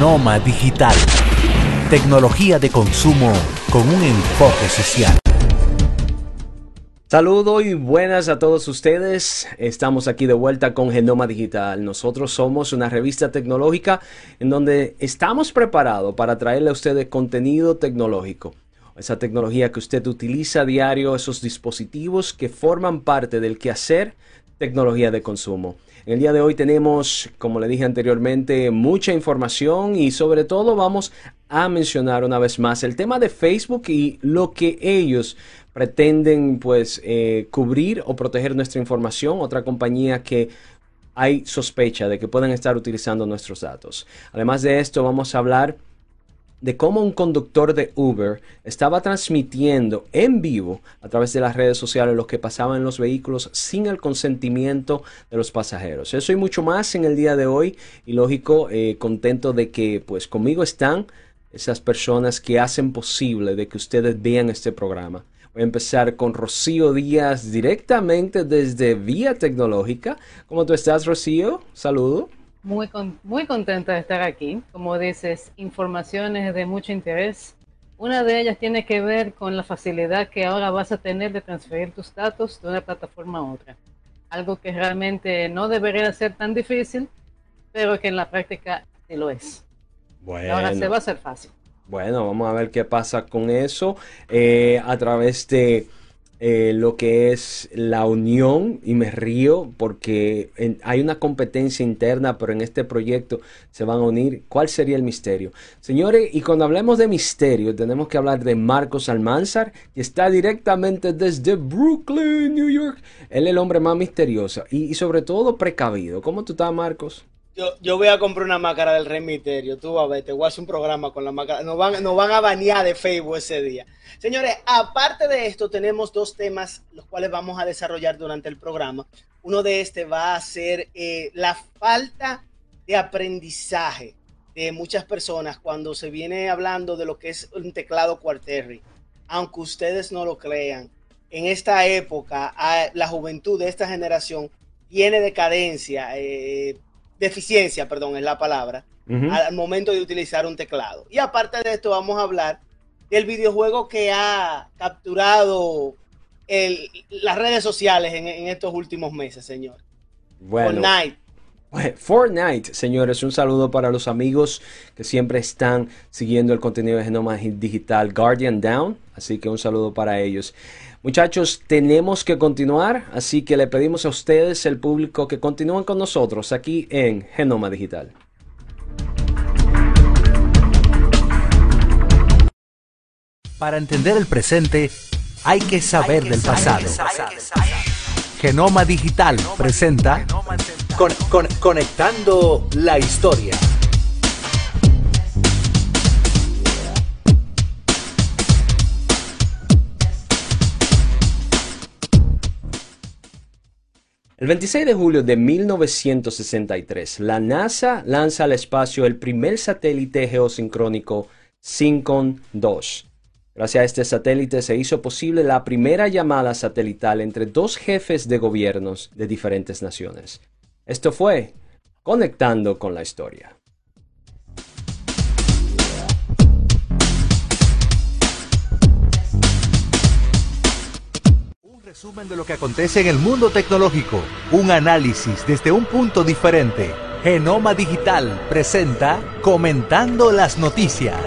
Genoma Digital. Tecnología de consumo con un enfoque social. Saludos y buenas a todos ustedes. Estamos aquí de vuelta con Genoma Digital. Nosotros somos una revista tecnológica en donde estamos preparados para traerle a ustedes contenido tecnológico. Esa tecnología que usted utiliza a diario, esos dispositivos que forman parte del quehacer tecnología de consumo. En el día de hoy tenemos, como le dije anteriormente, mucha información y sobre todo vamos a mencionar una vez más el tema de Facebook y lo que ellos pretenden pues eh, cubrir o proteger nuestra información. Otra compañía que hay sospecha de que puedan estar utilizando nuestros datos. Además de esto vamos a hablar de cómo un conductor de Uber estaba transmitiendo en vivo a través de las redes sociales lo que pasaba en los vehículos sin el consentimiento de los pasajeros. Eso y mucho más en el día de hoy y lógico, eh, contento de que pues conmigo están esas personas que hacen posible de que ustedes vean este programa. Voy a empezar con Rocío Díaz directamente desde Vía Tecnológica. ¿Cómo tú estás, Rocío? Saludo. Muy, muy contenta de estar aquí. Como dices, informaciones de mucho interés. Una de ellas tiene que ver con la facilidad que ahora vas a tener de transferir tus datos de una plataforma a otra. Algo que realmente no debería ser tan difícil, pero que en la práctica sí lo es. Bueno. Ahora se va a hacer fácil. Bueno, vamos a ver qué pasa con eso eh, a través de eh, lo que es la unión y me río porque hay una competencia interna, pero en este proyecto se van a unir. ¿Cuál sería el misterio? Señores, y cuando hablemos de misterio, tenemos que hablar de Marcos Almanzar, que está directamente desde Brooklyn, New York. Él es el hombre más misterioso y, y sobre todo precavido. ¿Cómo tú estás, Marcos? Yo, yo, voy a comprar una máscara del Rey Misterio. Tú a ver, te voy a hacer un programa con la máscara. Nos van, nos van a banear de Facebook ese día. Señores, aparte de esto, tenemos dos temas los cuales vamos a desarrollar durante el programa. Uno de este va a ser eh, la falta de aprendizaje de muchas personas cuando se viene hablando de lo que es un teclado Quarterry. Aunque ustedes no lo crean, en esta época la juventud de esta generación tiene decadencia. Eh, deficiencia, perdón, es la palabra, al momento de utilizar un teclado. Y aparte de esto, vamos a hablar del videojuego que ha capturado las redes sociales en, estos últimos meses, señor. Fortnite. Fortnite, señores, un saludo para los amigos que siempre están siguiendo el contenido de Genoma Digital Guardian Down, así que un saludo para ellos. Muchachos, tenemos que continuar, así que le pedimos a ustedes, el público, que continúen con nosotros aquí en Genoma Digital. Para entender el presente, hay que saber del pasado. Genoma Digital presenta Conectando la Historia. El 26 de julio de 1963, la NASA lanza al espacio el primer satélite geosincrónico Syncon 2. Gracias a este satélite se hizo posible la primera llamada satelital entre dos jefes de gobiernos de diferentes naciones. Esto fue Conectando con la Historia. Resumen de lo que acontece en el mundo tecnológico, un análisis desde un punto diferente. Genoma Digital presenta Comentando las Noticias.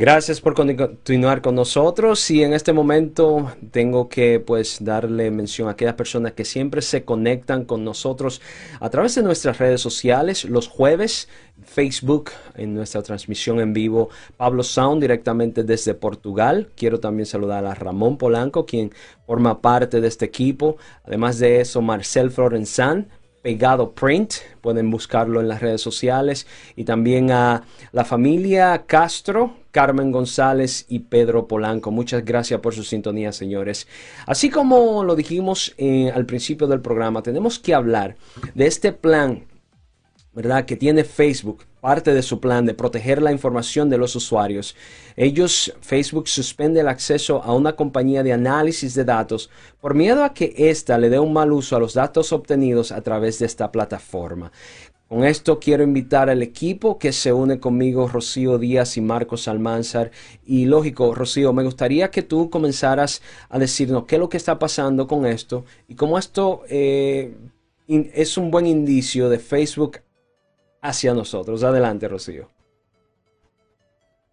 Gracias por continuar con nosotros y en este momento tengo que pues darle mención a aquellas personas que siempre se conectan con nosotros a través de nuestras redes sociales los jueves, Facebook en nuestra transmisión en vivo, Pablo Sound directamente desde Portugal. Quiero también saludar a Ramón Polanco quien forma parte de este equipo. Además de eso, Marcel Florenzán Pegado Print, pueden buscarlo en las redes sociales y también a la familia Castro, Carmen González y Pedro Polanco. Muchas gracias por su sintonía, señores. Así como lo dijimos eh, al principio del programa, tenemos que hablar de este plan, ¿verdad? Que tiene Facebook parte de su plan de proteger la información de los usuarios, ellos, Facebook, suspende el acceso a una compañía de análisis de datos por miedo a que ésta le dé un mal uso a los datos obtenidos a través de esta plataforma. Con esto quiero invitar al equipo que se une conmigo, Rocío Díaz y Marcos Almanzar. Y lógico, Rocío, me gustaría que tú comenzaras a decirnos qué es lo que está pasando con esto y cómo esto eh, es un buen indicio de Facebook hacia nosotros. Adelante, Rocío.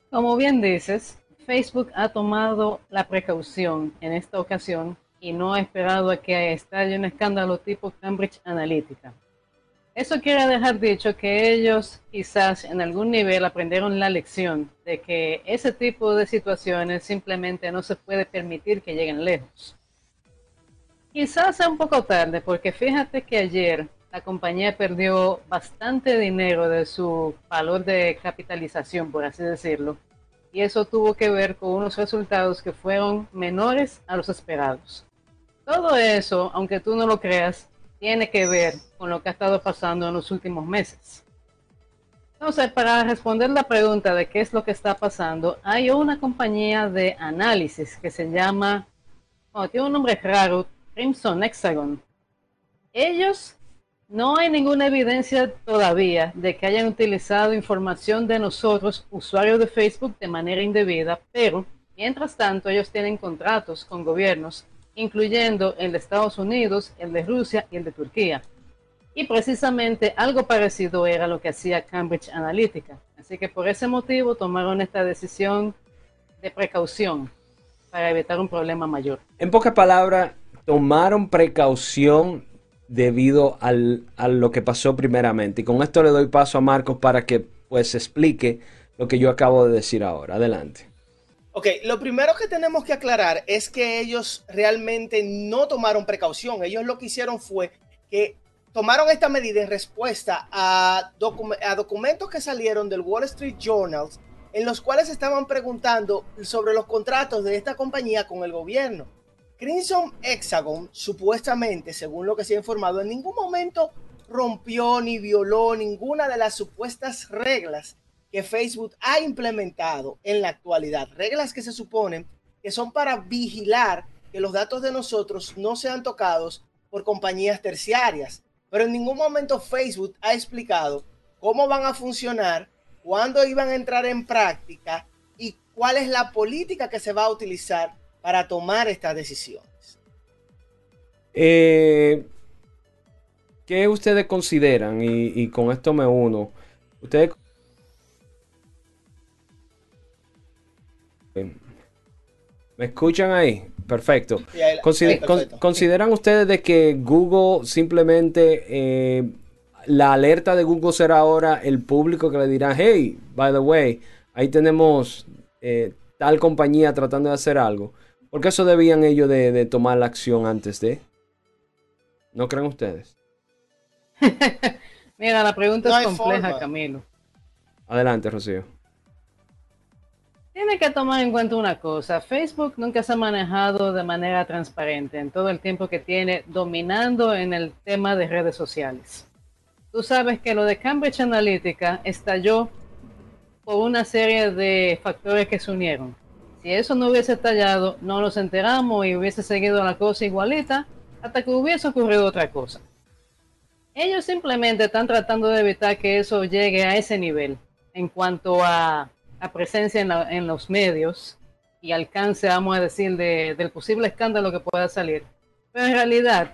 Como bien dices, Facebook ha tomado la precaución en esta ocasión y no ha esperado a que estalle un escándalo tipo Cambridge Analytica. Eso quiere dejar dicho que ellos quizás en algún nivel aprendieron la lección de que ese tipo de situaciones simplemente no se puede permitir que lleguen lejos. Quizás sea un poco tarde porque fíjate que ayer la compañía perdió bastante dinero de su valor de capitalización, por así decirlo, y eso tuvo que ver con unos resultados que fueron menores a los esperados. Todo eso, aunque tú no lo creas, tiene que ver con lo que ha estado pasando en los últimos meses. Entonces, para responder la pregunta de qué es lo que está pasando, hay una compañía de análisis que se llama, oh, tiene un nombre raro, Crimson Hexagon. Ellos no hay ninguna evidencia todavía de que hayan utilizado información de nosotros, usuarios de Facebook, de manera indebida, pero mientras tanto ellos tienen contratos con gobiernos incluyendo el de Estados Unidos, el de Rusia y el de Turquía. Y precisamente algo parecido era lo que hacía Cambridge Analytica. Así que por ese motivo tomaron esta decisión de precaución para evitar un problema mayor. En pocas palabras, tomaron precaución debido al, a lo que pasó primeramente. Y con esto le doy paso a Marcos para que pues explique lo que yo acabo de decir ahora. Adelante. Ok, lo primero que tenemos que aclarar es que ellos realmente no tomaron precaución. Ellos lo que hicieron fue que tomaron esta medida en respuesta a, documentos que salieron del Wall Street Journal en los cuales estaban preguntando sobre los contratos de esta compañía con el gobierno. Crimson Hexagon, supuestamente, según lo que se ha informado, en ningún momento rompió ni violó ninguna de las supuestas reglas que Facebook ha implementado en la actualidad. Reglas que se suponen que son para vigilar que los datos de nosotros no sean tocados por compañías terciarias. Pero en ningún momento Facebook ha explicado cómo van a funcionar, cuándo iban a entrar en práctica y cuál es la política que se va a utilizar para tomar estas decisiones. Eh, ¿Qué ustedes consideran? Y, y, con esto me uno. ¿Ustedes ¿Me escuchan ahí? Perfecto. ¿Consideran ustedes de que Google simplemente eh, la alerta de Google será ahora el público que le dirá, hey, by the way, ahí tenemos eh, tal compañía tratando de hacer algo? ¿Por qué eso debían ellos de, tomar la acción antes de? ¿No creen ustedes? Mira, la pregunta es compleja, Camilo. Adelante, Rocío. Tiene que tomar en cuenta una cosa, Facebook nunca se ha manejado de manera transparente en todo el tiempo que tiene dominando en el tema de redes sociales. Tú sabes que lo de Cambridge Analytica estalló por una serie de factores que se unieron. Si eso no hubiese estallado, no nos enteramos y hubiese seguido la cosa igualita hasta que hubiese ocurrido otra cosa. Ellos simplemente están tratando de evitar que eso llegue a ese nivel en cuanto a la presencia en, los medios y alcance, vamos a decir, del posible escándalo que pueda salir. Pero en realidad,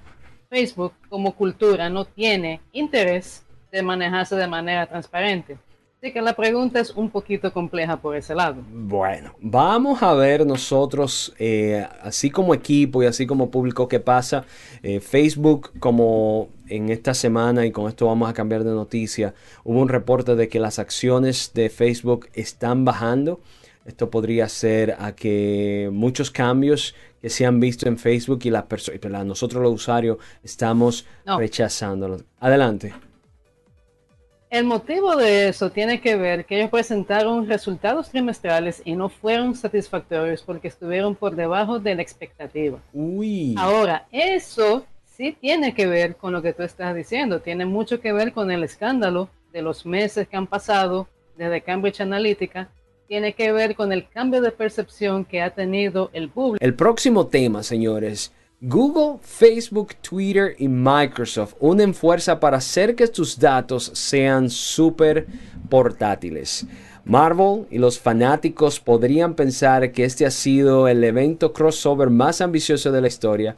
Facebook como cultura no tiene interés de manejarse de manera transparente. Así que la pregunta es un poquito compleja por ese lado. Bueno, vamos a ver nosotros, eh, así como equipo y así como público, qué pasa. Eh, Facebook, como en esta semana, y con esto vamos a cambiar de noticia, hubo un reporte de que las acciones de Facebook están bajando. Esto podría ser a que muchos cambios que se han visto en Facebook y las personas, nosotros los usuarios estamos rechazándolos. Adelante. El motivo de eso tiene que ver que ellos presentaron resultados trimestrales y no fueron satisfactorios porque estuvieron por debajo de la expectativa. Uy. Ahora, eso sí tiene que ver con lo que tú estás diciendo, tiene mucho que ver con el escándalo de los meses que han pasado desde Cambridge Analytica tiene que ver con el cambio de percepción que ha tenido el público. El próximo tema, señores. Google, Facebook, Twitter y Microsoft unen fuerza para hacer que tus datos sean súper portátiles. Marvel y los fanáticos podrían pensar que este ha sido el evento crossover más ambicioso de la historia.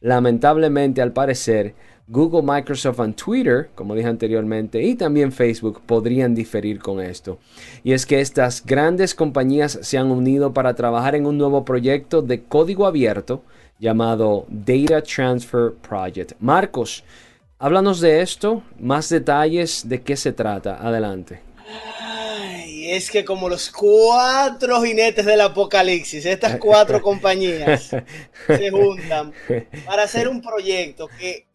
Lamentablemente, al parecer, Google, Microsoft y Twitter, como dije anteriormente, y también Facebook podrían diferir con esto. Y es que estas grandes compañías se han unido para trabajar en un nuevo proyecto de código abierto llamado Data Transfer Project. Marcos, háblanos de esto, más detalles de qué se trata. Adelante. Ay, es que como los cuatro jinetes del apocalipsis, estas cuatro compañías se juntan para hacer un proyecto que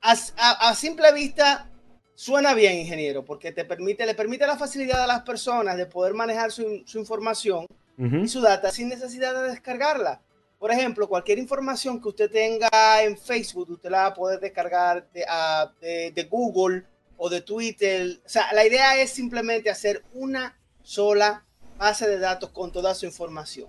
a, simple vista suena bien, ingeniero, porque te permite, le permite la facilidad a las personas de poder manejar su, información y su data sin necesidad de descargarla. Por ejemplo, cualquier información que usted tenga en Facebook, usted la va a poder descargar de, Google o de Twitter. O sea, la idea es simplemente hacer una sola base de datos con toda su información.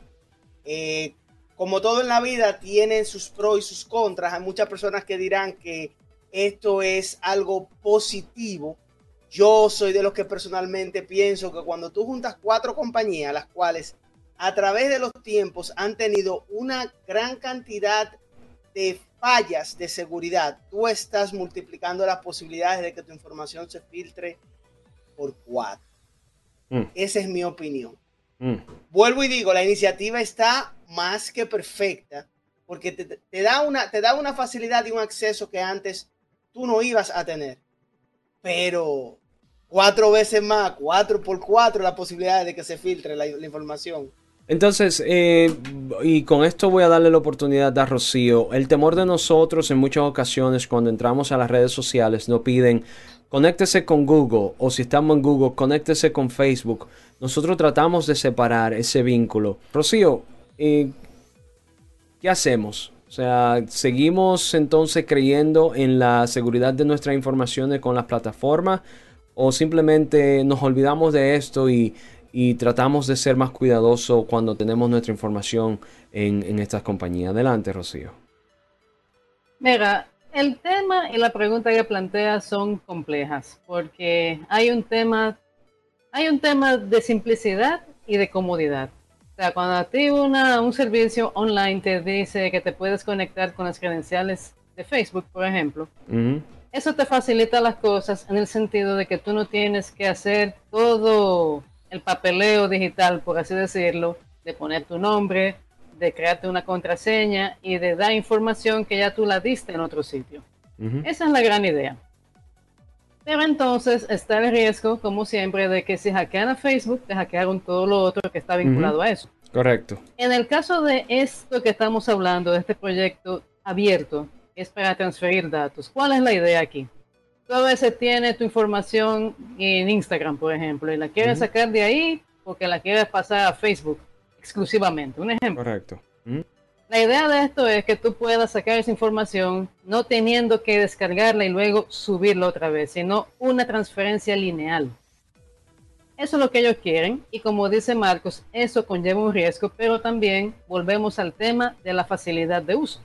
Eh, como todo en la vida, tiene sus pros y sus contras. Hay muchas personas que dirán que esto es algo positivo. Yo soy de los que personalmente pienso que cuando tú juntas cuatro compañías, las cuales a través de los tiempos han tenido una gran cantidad de fallas de seguridad, tú estás multiplicando las posibilidades de que tu información se filtre por cuatro. Mm. Esa es mi opinión. Mm. Vuelvo y digo, la iniciativa está más que perfecta porque te, da una, te da una facilidad y un acceso que antes tú no ibas a tener. Pero cuatro veces más, cuatro por cuatro, la posibilidad de que se filtre la información. Entonces, eh, y con esto voy a darle la oportunidad a Rocío. El temor de nosotros en muchas ocasiones cuando entramos a las redes sociales nos piden conéctese con Google o si estamos en Google, conéctese con Facebook. Nosotros tratamos de separar ese vínculo. Rocío, eh, ¿qué hacemos? O sea, ¿seguimos entonces creyendo en la seguridad de nuestras informaciones con las plataformas o simplemente nos olvidamos de esto y y tratamos de ser más cuidadosos cuando tenemos nuestra información en, estas compañías. Adelante, Rocío. Mira, el tema y la pregunta que plantea son complejas porque hay un tema, hay un tema de simplicidad y de comodidad. O sea, cuando a ti una, un servicio online te dice que te puedes conectar con las credenciales de Facebook, por ejemplo, eso te facilita las cosas en el sentido de que tú no tienes que hacer todo el papeleo digital, por así decirlo, de poner tu nombre, de crearte una contraseña y de dar información que ya tú la diste en otro sitio. Esa es la gran idea. Pero entonces está el riesgo, como siempre, de que si hackean a Facebook, te hackearon todo lo otro que está vinculado a eso. Correcto. En el caso de esto que estamos hablando, de este proyecto abierto, es para transferir datos. ¿Cuál es la idea aquí? Tú a veces tienes tu información en Instagram, por ejemplo, y la quieres sacar de ahí porque la quieres pasar a Facebook exclusivamente. Un ejemplo. Correcto. La idea de esto es que tú puedas sacar esa información no teniendo que descargarla y luego subirla otra vez, sino una transferencia lineal. Eso es lo que ellos quieren y como dice Marcos, eso conlleva un riesgo, pero también volvemos al tema de la facilidad de uso.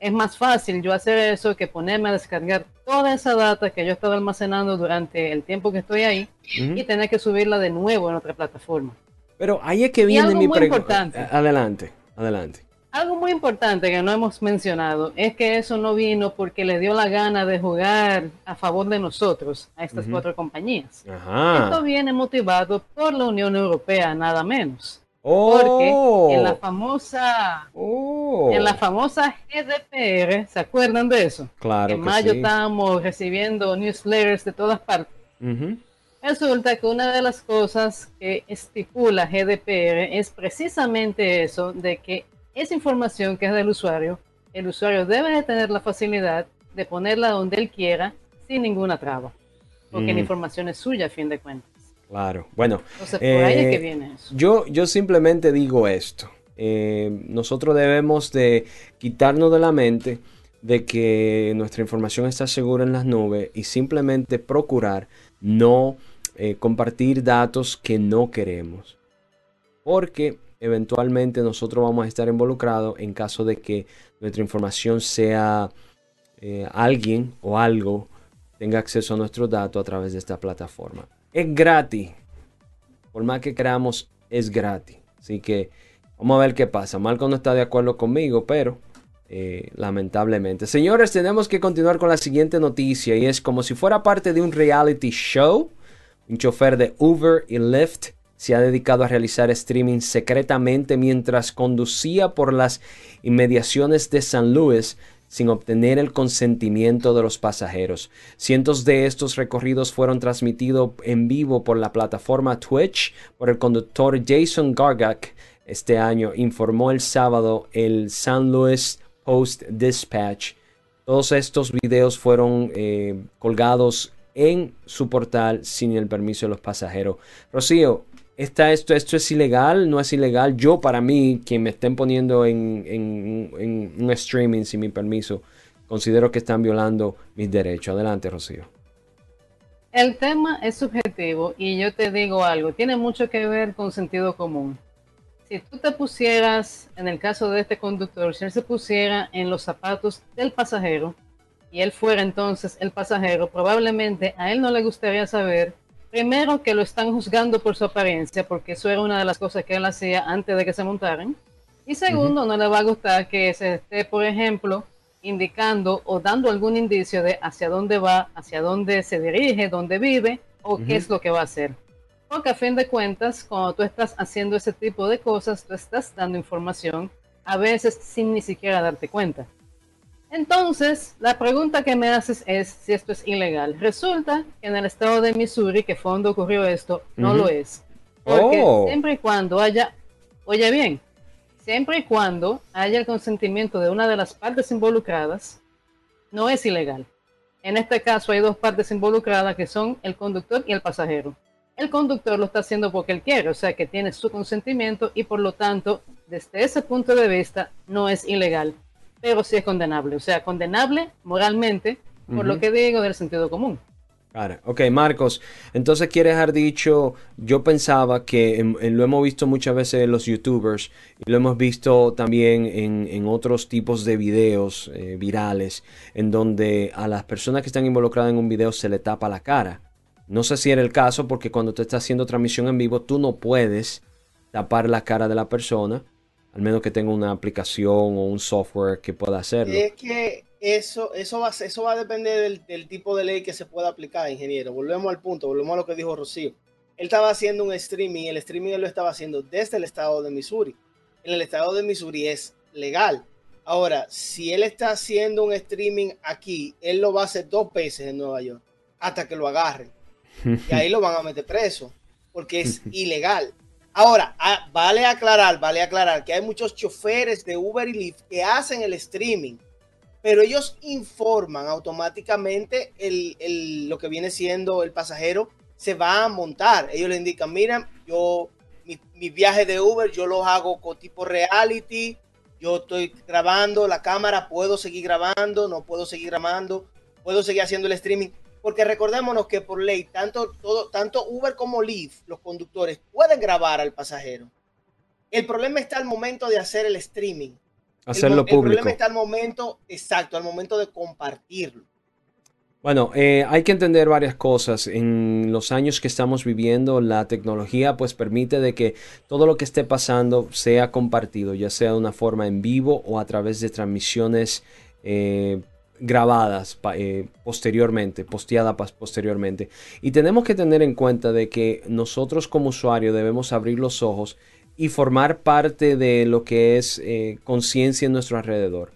Es más fácil yo hacer eso que ponerme a descargar toda esa data que yo he estado almacenando durante el tiempo que estoy ahí y tener que subirla de nuevo en otra plataforma. Pero ahí es que viene mi pregunta. Adelante, adelante. Algo muy importante que no hemos mencionado es que eso no vino porque le dio la gana de jugar a favor de nosotros, a estas cuatro compañías. Esto viene motivado por la Unión Europea, nada menos. Porque en la oh. famosa oh. en la famosa GDPR, ¿se acuerdan de eso? Claro. En mayo estábamos recibiendo newsletters de todas partes. Resulta que una de las cosas que estipula GDPR es precisamente eso, de que esa información que es del usuario, el usuario debe de tener la facilidad de ponerla donde él quiera sin ninguna traba, porque la mm. información es suya a fin de cuentas. Claro, bueno. Eh, yo, yo simplemente digo esto. Eh, nosotros debemos de quitarnos de la mente de que nuestra información está segura en las nubes y simplemente procurar no eh, compartir datos que no queremos. Porque eventualmente nosotros vamos a estar involucrados en caso de que nuestra información sea eh, alguien o algo tenga acceso a nuestros datos a través de esta plataforma. Es gratis. Por más que creamos, es gratis. Así que vamos a ver qué pasa. Marco no está de acuerdo conmigo, pero eh, lamentablemente. Señores, tenemos que continuar con la siguiente noticia y es como si fuera parte de un reality show. Un chofer de Uber y Lyft se ha dedicado a realizar streaming secretamente mientras conducía por las inmediaciones de San Luis sin obtener el consentimiento de los pasajeros. Cientos de estos recorridos fueron transmitidos en vivo por la plataforma Twitch por el conductor Jason Gargak. Este año informó el sábado el San Luis Post Dispatch. Todos estos videos fueron eh, colgados en su portal sin el permiso de los pasajeros. Rocío, ¿está esto, ¿esto es ilegal? ¿No es ilegal? Yo, para mí, quien me estén poniendo en, en, un streaming sin mi permiso, considero que están violando mis derechos. Adelante, Rocío. El tema es subjetivo y yo te digo algo, tiene mucho que ver con sentido común. Si tú te pusieras, en el caso de este conductor, si él se pusiera en los zapatos del pasajero, y él fuera entonces el pasajero, probablemente a él no le gustaría saber, primero que lo están juzgando por su apariencia, porque eso era una de las cosas que él hacía antes de que se montaran. Y segundo, no le va a gustar que se esté, por ejemplo, indicando o dando algún indicio de hacia dónde va, hacia dónde se dirige, dónde vive o qué es lo que va a hacer. Porque a fin de cuentas, cuando tú estás haciendo ese tipo de cosas, tú estás dando información, a veces sin ni siquiera darte cuenta. Entonces, la pregunta que me haces es si esto es ilegal. Resulta que en el estado de Missouri, que fue donde ocurrió esto, no lo es. Porque oh. siempre y cuando haya, oye bien, siempre y cuando haya el consentimiento de una de las partes involucradas, no es ilegal. En este caso hay dos partes involucradas que son el conductor y el pasajero. El conductor lo está haciendo porque él quiere, o sea que tiene su consentimiento y por lo tanto, desde ese punto de vista, no es ilegal pero sí es condenable. O sea, condenable moralmente por lo que digo del sentido común. Claro. Ok, Marcos, entonces quieres haber dicho, yo pensaba que lo hemos visto muchas veces en los youtubers y lo hemos visto también en, otros tipos de videos eh, virales en donde a las personas que están involucradas en un video se le tapa la cara. No sé si era el caso porque cuando te estás haciendo transmisión en vivo tú no puedes tapar la cara de la persona al menos que tenga una aplicación o un software que pueda hacerlo. Es que eso, eso, va, eso va a depender del, tipo de ley que se pueda aplicar, ingeniero. Volvemos al punto, volvemos a lo que dijo Rocío. Él estaba haciendo un streaming, el streaming él lo estaba haciendo desde el estado de Missouri. En el estado de Missouri es legal. Ahora, si él está haciendo un streaming aquí, él lo va a hacer dos veces en Nueva York, hasta que lo agarren. Y ahí lo van a meter preso, porque es ilegal. Ahora, ah, vale aclarar, vale aclarar que hay muchos choferes de Uber y Lyft que hacen el streaming, pero ellos informan automáticamente lo que viene siendo el pasajero se va a montar. Ellos le indican, miren, yo, mi, viaje de Uber, yo lo hago con tipo reality, yo estoy grabando la cámara, puedo seguir grabando, no puedo seguir grabando, puedo seguir haciendo el streaming. Porque recordémonos que por ley, tanto, todo, tanto Uber como Lyft, los conductores, pueden grabar al pasajero. El problema está al momento de hacer el streaming. Hacerlo público. El problema está al momento, exacto, al momento de compartirlo. Bueno, eh, hay que entender varias cosas. En los años que estamos viviendo, la tecnología pues permite de que todo lo que esté pasando sea compartido, ya sea de una forma en vivo o a través de transmisiones eh, grabadas eh, posteriormente, posteadas posteriormente. Y tenemos que tener en cuenta de que nosotros como usuario debemos abrir los ojos y formar parte de lo que es eh, conciencia en nuestro alrededor.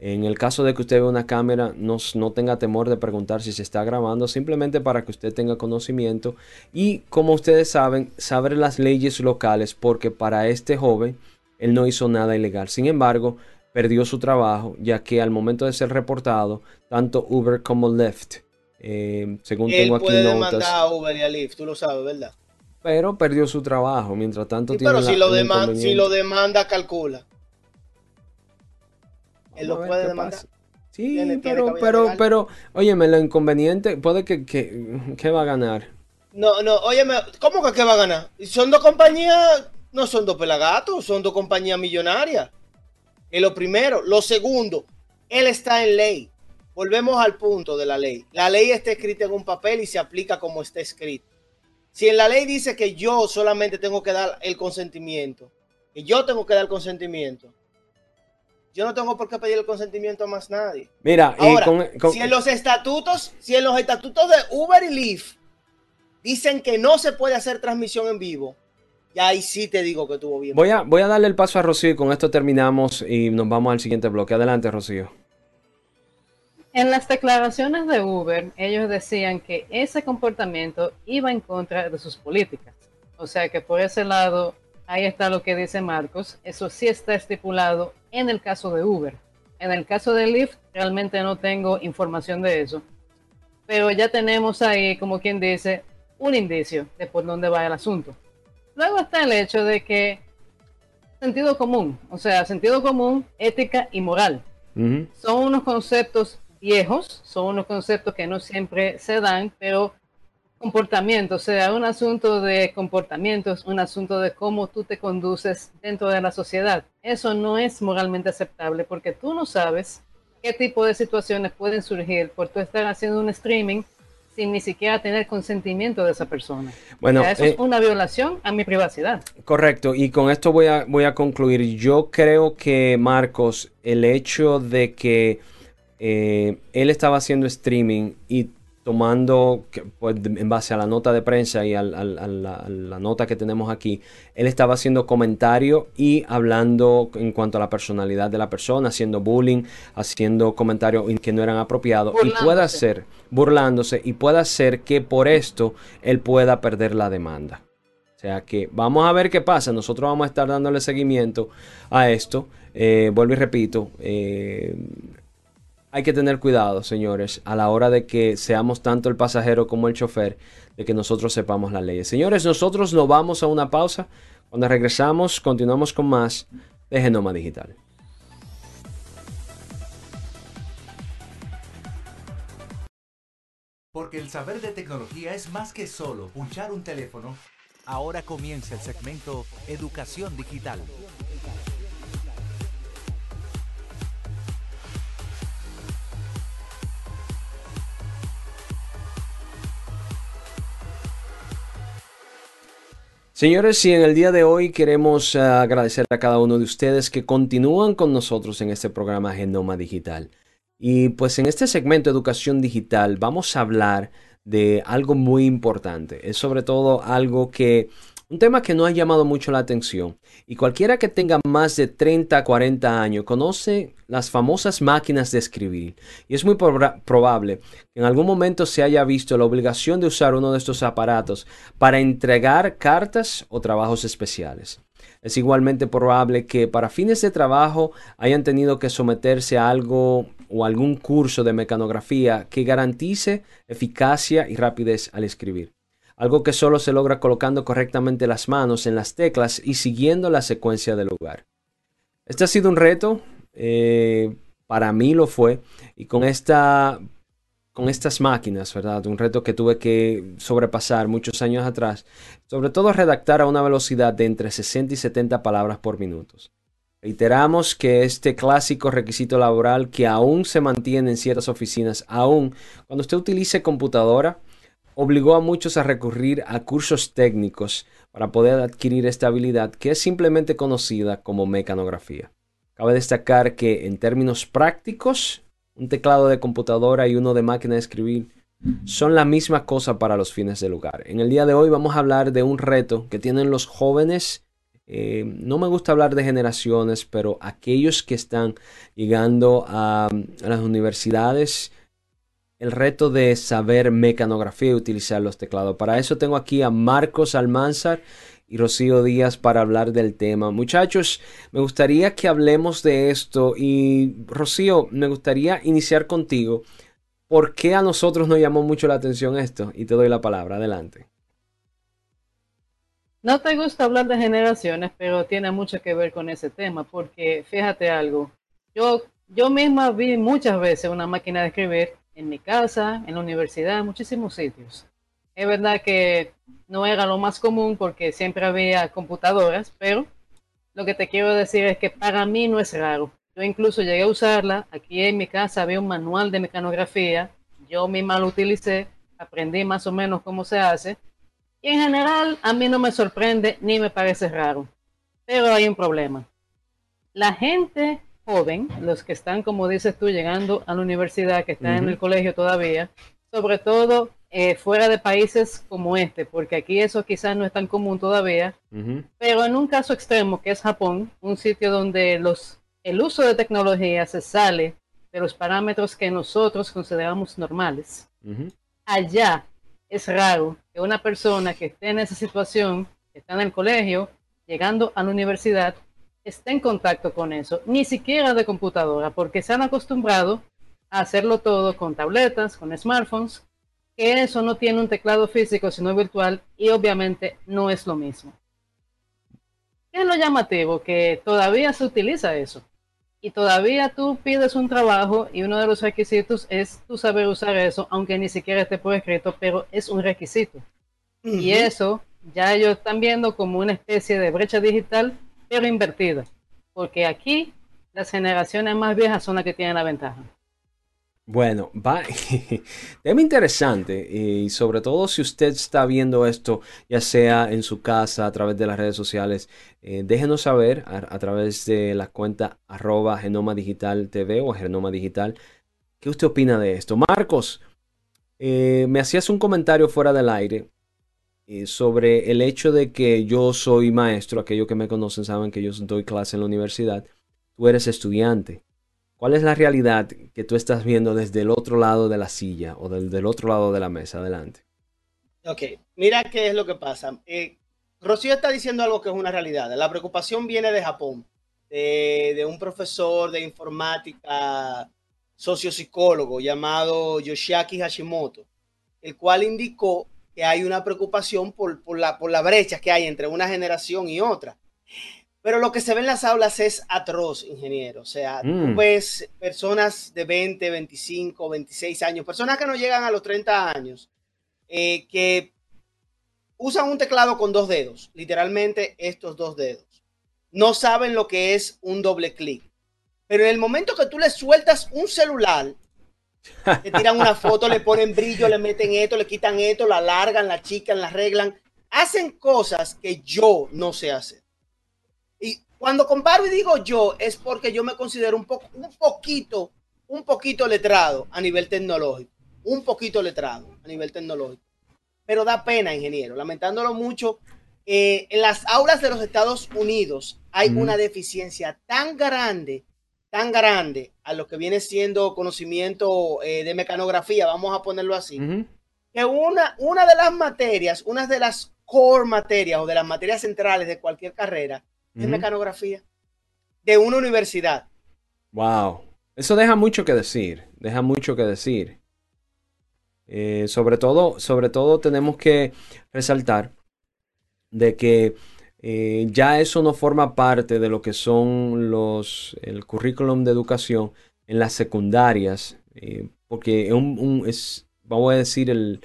En el caso de que usted vea una cámara, no, no, tenga temor de preguntar si se está grabando, simplemente para que usted tenga conocimiento y como ustedes saben, saber las leyes locales, porque para este joven, él no hizo nada ilegal. Sin embargo, perdió su trabajo, ya que al momento de ser reportado, tanto Uber como Lyft, eh, según tengo aquí puede demandar a Uber y a Lyft, tú lo sabes, ¿verdad? Pero perdió su trabajo, mientras tanto tiene Pero si, lo demanda, si lo demanda, calcula. Él lo puede demandar. Sí, pero, pero, pero, óyeme, lo inconveniente, puede que, que, va a ganar. No, no, óyeme, ¿cómo que qué va a ganar? Son dos compañías, no son dos pelagatos, son dos compañías millonarias. Es lo primero. Lo segundo, él está en ley. Volvemos al punto de la ley. La ley está escrita en un papel y se aplica como está escrito. Si en la ley dice que yo solamente tengo que dar el consentimiento, que yo tengo que dar el consentimiento, yo no tengo por qué pedir el consentimiento a más nadie. Mira, si en los estatutos, si en los estatutos de Uber y Lyft dicen que no se puede hacer transmisión en vivo, ya ahí sí te digo que estuvo bien. Voy a, voy a darle el paso a Rocío y con esto terminamos y nos vamos al siguiente bloque. Adelante, Rocío. En las declaraciones de Uber, ellos decían que ese comportamiento iba en contra de sus políticas. O sea que por ese lado, ahí está lo que dice Marcos. Eso sí está estipulado en el caso de Uber. En el caso de Lyft, realmente no tengo información de eso. Pero ya tenemos ahí, como quien dice, un indicio de por dónde va el asunto. Luego está el hecho de que sentido común, o sea, sentido común, ética y moral. Son unos conceptos viejos, son unos conceptos que no siempre se dan, pero comportamiento, o sea, un asunto de comportamientos, un asunto de cómo tú te conduces dentro de la sociedad. Eso no es moralmente aceptable porque tú no sabes qué tipo de situaciones pueden surgir por tú estar haciendo un streaming sin ni siquiera tener consentimiento de esa persona. Bueno, eso es eh, una violación a mi privacidad. Correcto, y con esto voy a, voy a concluir. Yo creo que, Marcos, el hecho de que eh, él estaba haciendo streaming y tomando, pues, en base a la nota de prensa y a, la, nota que tenemos aquí, él estaba haciendo comentario y hablando en cuanto a la personalidad de la persona, haciendo bullying, haciendo comentarios que no eran apropiados y puede ser, burlándose, y puede ser que por esto él pueda perder la demanda. O sea que vamos a ver qué pasa. Nosotros vamos a estar dándole seguimiento a esto. Eh, vuelvo y repito, eh, hay que tener cuidado, señores, a la hora de que seamos tanto el pasajero como el chofer, de que nosotros sepamos las leyes. Señores, nosotros nos vamos a una pausa. Cuando regresamos, continuamos con más de Genoma Digital. Porque el saber de tecnología es más que solo punchar un teléfono. Ahora comienza el segmento Educación Digital. Señores, y en el día de hoy queremos eh, agradecer a cada uno de ustedes que continúan con nosotros en este programa Genoma Digital. Y pues en este segmento Educación Digital vamos a hablar de algo muy importante. Es sobre todo algo que un tema que no ha llamado mucho la atención y cualquiera que tenga más de 30, 40 años conoce las famosas máquinas de escribir y es muy probable que en algún momento se haya visto la obligación de usar uno de estos aparatos para entregar cartas o trabajos especiales. Es igualmente probable que para fines de trabajo hayan tenido que someterse a algo o algún curso de mecanografía que garantice eficacia y rapidez al escribir algo que solo se logra colocando correctamente las manos en las teclas y siguiendo la secuencia del lugar. Este ha sido un reto, eh, para mí lo fue, y con esta con estas máquinas, ¿verdad? Un reto que tuve que sobrepasar muchos años atrás, sobre todo redactar a una velocidad de entre 60 y 70 palabras por minuto. Reiteramos que este clásico requisito laboral que aún se mantiene en ciertas oficinas, aún cuando usted utilice computadora, obligó a muchos a recurrir a cursos técnicos para poder adquirir esta habilidad que es simplemente conocida como mecanografía. Cabe destacar que en términos prácticos, un teclado de computadora y uno de máquina de escribir son la misma cosa para los fines de lugar. En el día de hoy vamos a hablar de un reto que tienen los jóvenes. Eh, no me gusta hablar de generaciones, pero aquellos que están llegando a las universidades el reto de saber mecanografía y utilizar los teclados. Para eso tengo aquí a Marcos Almanzar y Rocío Díaz para hablar del tema. Muchachos, me gustaría que hablemos de esto y Rocío, me gustaría iniciar contigo. ¿Por qué a nosotros nos llamó mucho la atención esto? Y te doy la palabra. Adelante. No te gusta hablar de generaciones, pero tiene mucho que ver con ese tema, porque fíjate algo, yo yo misma vi muchas veces una máquina de escribir en mi casa, en la universidad, en muchísimos sitios. Es verdad que no era lo más común porque siempre había computadoras, pero lo que te quiero decir es que para mí no es raro. Yo incluso llegué a usarla. Aquí en mi casa había un manual de mecanografía. Yo misma lo utilicé, aprendí más o menos cómo se hace. Y en general a mí no me sorprende ni me parece raro. Pero hay un problema. La gente joven, los que están, como dices tú, llegando a la universidad, que están en el colegio todavía, sobre todo eh, fuera de países como este, porque aquí eso quizás no es tan común todavía, pero en un caso extremo que es Japón, un sitio donde los, el uso de tecnología se sale de los parámetros que nosotros consideramos normales. Allá es raro que una persona que esté en esa situación, que está en el colegio, llegando a la universidad, esté en contacto con eso, ni siquiera de computadora, porque se han acostumbrado a hacerlo todo con tabletas, con smartphones, que eso no tiene un teclado físico, sino virtual, y obviamente no es lo mismo. ¿Qué es lo llamativo? Que todavía se utiliza eso. Y todavía tú pides un trabajo y uno de los requisitos es tú saber usar eso, aunque ni siquiera esté por escrito, pero es un requisito. Y eso ya ellos están viendo como una especie de brecha digital pero invertida, porque aquí las generaciones más viejas son las que tienen la ventaja. Bueno, va, tema interesante y sobre todo si usted está viendo esto, ya sea en su casa, a través de las redes sociales, eh, déjenos saber a, través de la cuenta arroba Genoma Digital TV o Genoma Digital, ¿qué usted opina de esto? Marcos, eh, me hacías un comentario fuera del aire eh, sobre el hecho de que yo soy maestro, aquellos que me conocen saben que yo doy clase en la universidad, tú eres estudiante. ¿Cuál es la realidad que tú estás viendo desde el otro lado de la silla o del, otro lado de la mesa? Adelante. Ok, mira qué es lo que pasa. Eh, Rocío está diciendo algo que es una realidad. La preocupación viene de Japón, de un profesor de informática sociopsicólogo llamado Yoshiaki Hashimoto, el cual indicó que hay una preocupación por, la, por la brecha que hay entre una generación y otra. Pero lo que se ve en las aulas es atroz, ingeniero. O sea, tú mm. ves personas de 20, 25, 26 años, personas que no llegan a los 30 años, eh, que usan un teclado con dos dedos, literalmente estos dos dedos. No saben lo que es un doble clic. Pero en el momento que tú le sueltas un celular, le tiran una foto, le ponen brillo, le meten esto, le quitan esto, la largan, la chican, la arreglan. Hacen cosas que yo no sé hacer. Y cuando comparo y digo yo, es porque yo me considero un, poco, un poquito, un poquito letrado a nivel tecnológico. Un poquito letrado a nivel tecnológico. Pero da pena, ingeniero. Lamentándolo mucho, eh, en las aulas de los Estados Unidos hay una deficiencia tan grande tan grande a lo que viene siendo conocimiento eh, de mecanografía, vamos a ponerlo así, que una, una de las materias, una de las core materias o de las materias centrales de cualquier carrera es mecanografía de una universidad. Wow, eso deja mucho que decir, deja mucho que decir. Eh, sobre todo, sobre todo tenemos que resaltar de que eh, ya eso no forma parte de lo que son los, el currículum de educación en las secundarias, eh, porque es, vamos a decir, el,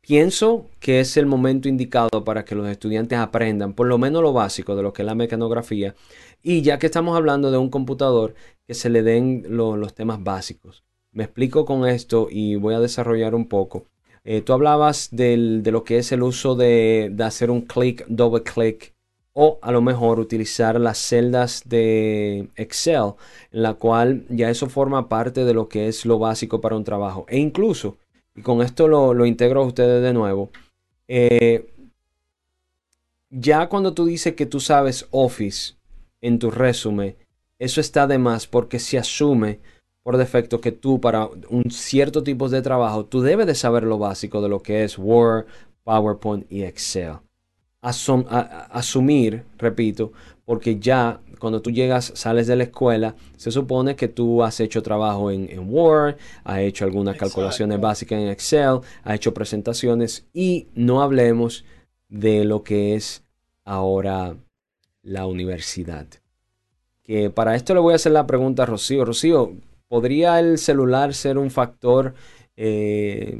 pienso que es el momento indicado para que los estudiantes aprendan por lo menos lo básico de lo que es la mecanografía y ya que estamos hablando de un computador, que se le den los temas básicos. Me explico con esto y voy a desarrollar un poco. Eh, tú hablabas de lo que es el uso de, hacer un clic, doble clic o a lo mejor utilizar las celdas de Excel, en la cual ya eso forma parte de lo que es lo básico para un trabajo. E incluso, y con esto lo, integro a ustedes de nuevo, eh, ya cuando tú dices que tú sabes Office en tu resumen, eso está de más porque se asume por defecto que tú para un cierto tipo de trabajo, tú debes de saber lo básico de lo que es Word, PowerPoint y Excel. asumir, repito, porque ya cuando tú llegas, sales de la escuela, se supone que tú has hecho trabajo en, Word, has hecho algunas calculaciones básicas en Excel, has hecho presentaciones y no hablemos de lo que es ahora la universidad. que para esto le voy a hacer la pregunta a Rocío. Rocío, ¿podría el celular ser un factor eh,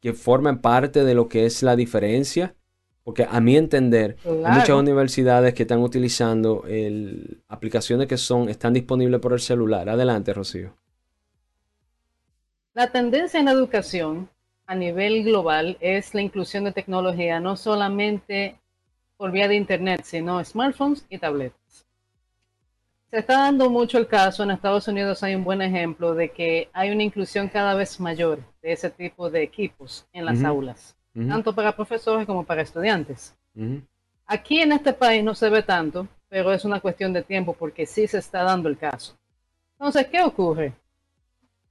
que forme parte de lo que es la diferencia? Porque a mi entender, hay muchas universidades que están utilizando el, aplicaciones que son, están disponibles por el celular. Adelante, Rocío. La tendencia en la educación a nivel global es la inclusión de tecnología, no solamente por vía de Internet, sino smartphones y tabletas. Se está dando mucho el caso, en Estados Unidos hay un buen ejemplo de que hay una inclusión cada vez mayor de ese tipo de equipos en las aulas, tanto para profesores como para estudiantes. Aquí en este país no se ve tanto, pero es una cuestión de tiempo porque sí se está dando el caso. Entonces, ¿qué ocurre?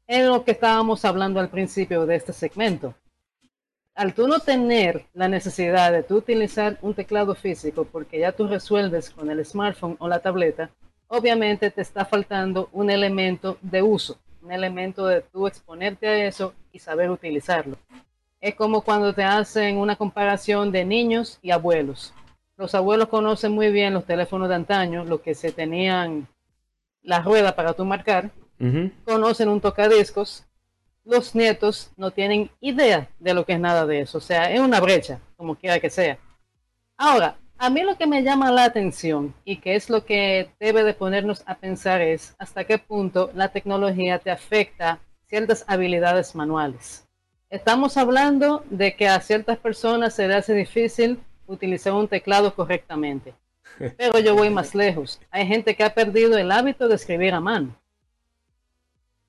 Es lo que estábamos hablando al principio de este segmento. Al tú no tener la necesidad de tú utilizar un teclado físico porque ya tú resuelves con el smartphone o la tableta, obviamente te está faltando un elemento de uso, un elemento de tú exponerte a eso y saber utilizarlo. Es como cuando te hacen una comparación de niños y abuelos. Los abuelos conocen muy bien los teléfonos de antaño, lo que se tenían la rueda para tú marcar, conocen un tocadiscos, los nietos no tienen idea de lo que es nada de eso. O sea, es una brecha, como quiera que sea. Ahora, a mí lo que me llama la atención y que es lo que debe de ponernos a pensar es hasta qué punto la tecnología te afecta ciertas habilidades manuales. Estamos hablando de que a ciertas personas se les hace difícil utilizar un teclado correctamente. Pero yo voy más lejos. Hay gente que ha perdido el hábito de escribir a mano.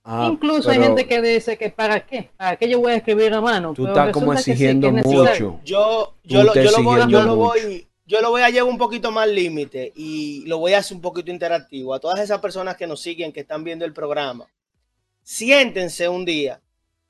Ah, Incluso hay gente que dice que para qué, para qué yo voy a escribir a mano. Tú estás como exigiendo mucho. Yo, yo, lo, yo, lo voy, yo lo, voy, yo lo voy a llevar un poquito más límite y lo voy a hacer un poquito interactivo. A todas esas personas que nos siguen, que están viendo el programa, siéntense un día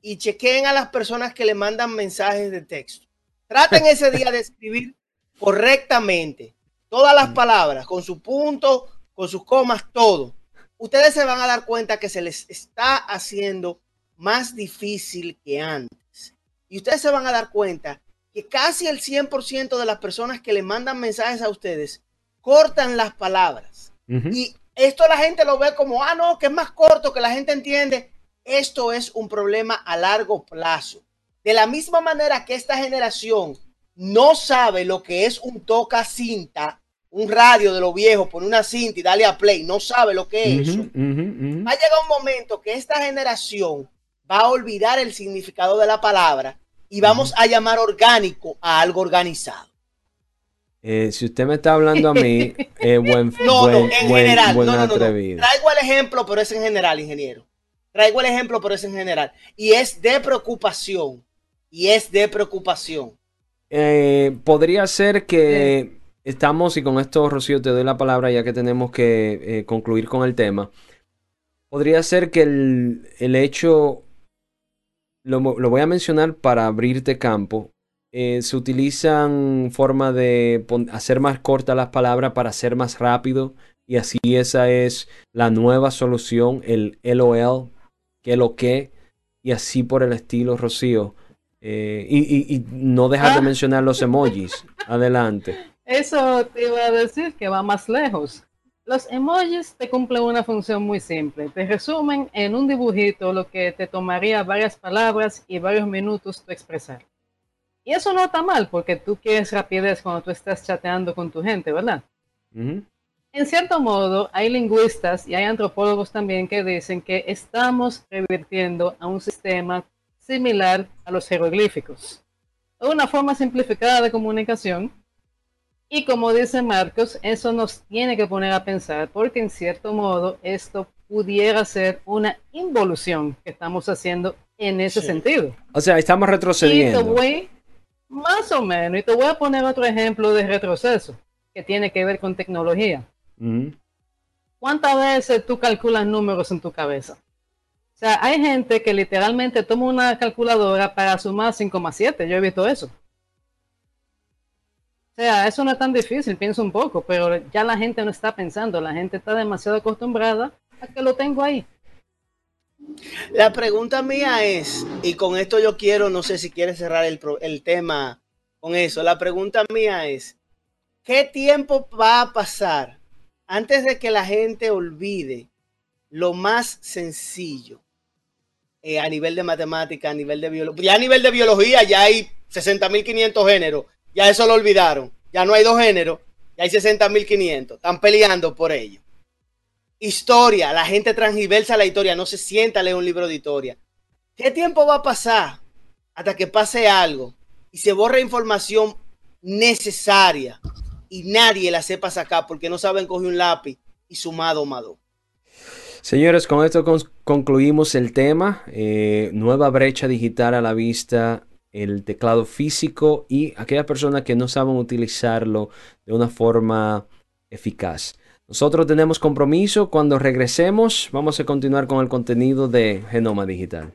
y chequen a las personas que le mandan mensajes de texto. Traten ese día de escribir correctamente todas las palabras, con su punto, con sus comas, todo ustedes se van a dar cuenta que se les está haciendo más difícil que antes. Y ustedes se van a dar cuenta que casi el 100% de las personas que le mandan mensajes a ustedes cortan las palabras. Y esto la gente lo ve como, ah, no, que es más corto, que la gente entiende. Esto es un problema a largo plazo. De la misma manera que esta generación no sabe lo que es un toca cinta un radio de lo viejo, poner una cinta y darle a play, no sabe lo que es eso. Va a llegar un momento que esta generación va a olvidar el significado de la palabra y vamos a llamar orgánico a algo organizado. Eh, si usted me está hablando a mí, eh, buen, no, no, en general, no, no, no, Traigo el ejemplo, pero es en general, ingeniero. Traigo el ejemplo, pero es en general. Y es de preocupación. Y es de preocupación. Eh, podría ser que estamos, y con esto, Rocío, te doy la palabra ya que tenemos que eh, concluir con el tema. Podría ser que el, hecho, lo, voy a mencionar para abrirte campo, eh, se utilizan forma de hacer más cortas las palabras para ser más rápido y así esa es la nueva solución, el LOL, que lo que, y así por el estilo, Rocío. Eh, y, no dejar de ah. mencionar los emojis. Adelante. Eso te iba a decir que va más lejos. Los emojis te cumplen una función muy simple. Te resumen en un dibujito lo que te tomaría varias palabras y varios minutos tu expresar. Y eso no está mal porque tú quieres rapidez cuando tú estás chateando con tu gente, ¿verdad? En cierto modo, hay lingüistas y hay antropólogos también que dicen que estamos revirtiendo a un sistema similar a los jeroglíficos. Una forma simplificada de comunicación y como dice Marcos, eso nos tiene que poner a pensar, porque en cierto modo esto pudiera ser una involución que estamos haciendo en ese sentido. O sea, estamos retrocediendo. más o menos, y te voy a poner otro ejemplo de retroceso que tiene que ver con tecnología. ¿Cuántas veces tú calculas números en tu cabeza? O sea, hay gente que literalmente toma una calculadora para sumar 5,7. Yo he visto eso. O sea, eso no es tan difícil, pienso un poco, pero ya la gente no está pensando, la gente está demasiado acostumbrada a que lo tengo ahí. La pregunta mía es, y con esto yo quiero, no sé si quieres cerrar el, el tema con eso, la pregunta mía es, ¿qué tiempo va a pasar antes de que la gente olvide lo más sencillo eh, a nivel de matemática, a nivel de biología, ya a nivel de biología ya hay 60.500 géneros, ya eso lo olvidaron, ya no hay dos géneros, ya hay 60.500, están peleando por ello. Historia, la gente transversa la historia, no se sienta a leer un libro de historia. ¿Qué tiempo va a pasar hasta que pase algo y se borre información necesaria y nadie la sepa sacar porque no saben coger un lápiz y sumado mado? Señores, con esto concluimos el tema. Eh, nueva brecha digital a la vista, el teclado físico y aquellas personas que no saben utilizarlo de una forma eficaz. Nosotros tenemos compromiso. Cuando regresemos, vamos a continuar con el contenido de Genoma Digital.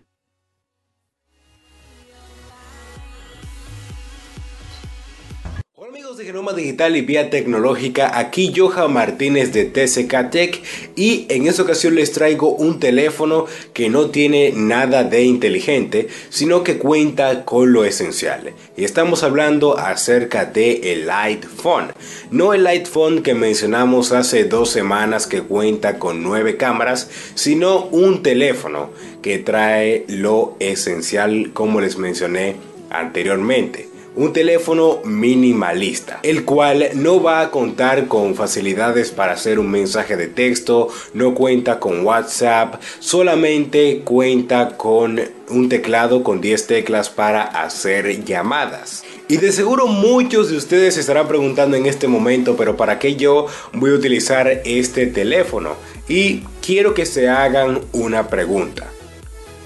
Genoma Digital y Vía Tecnológica, aquí Johan Martínez de TCK Tech y en esta ocasión les traigo un teléfono que no tiene nada de inteligente, sino que cuenta con lo esencial. Y estamos hablando acerca de el iPhone. No el iPhone que mencionamos hace dos semanas que cuenta con nueve cámaras, sino un teléfono que trae lo esencial como les mencioné anteriormente un teléfono minimalista, el cual no va a contar con facilidades para hacer un mensaje de texto, no cuenta con WhatsApp, solamente cuenta con un teclado con 10 teclas para hacer llamadas. Y de seguro muchos de ustedes se estarán preguntando en este momento, pero ¿para qué yo voy a utilizar este teléfono? Y quiero que se hagan una pregunta.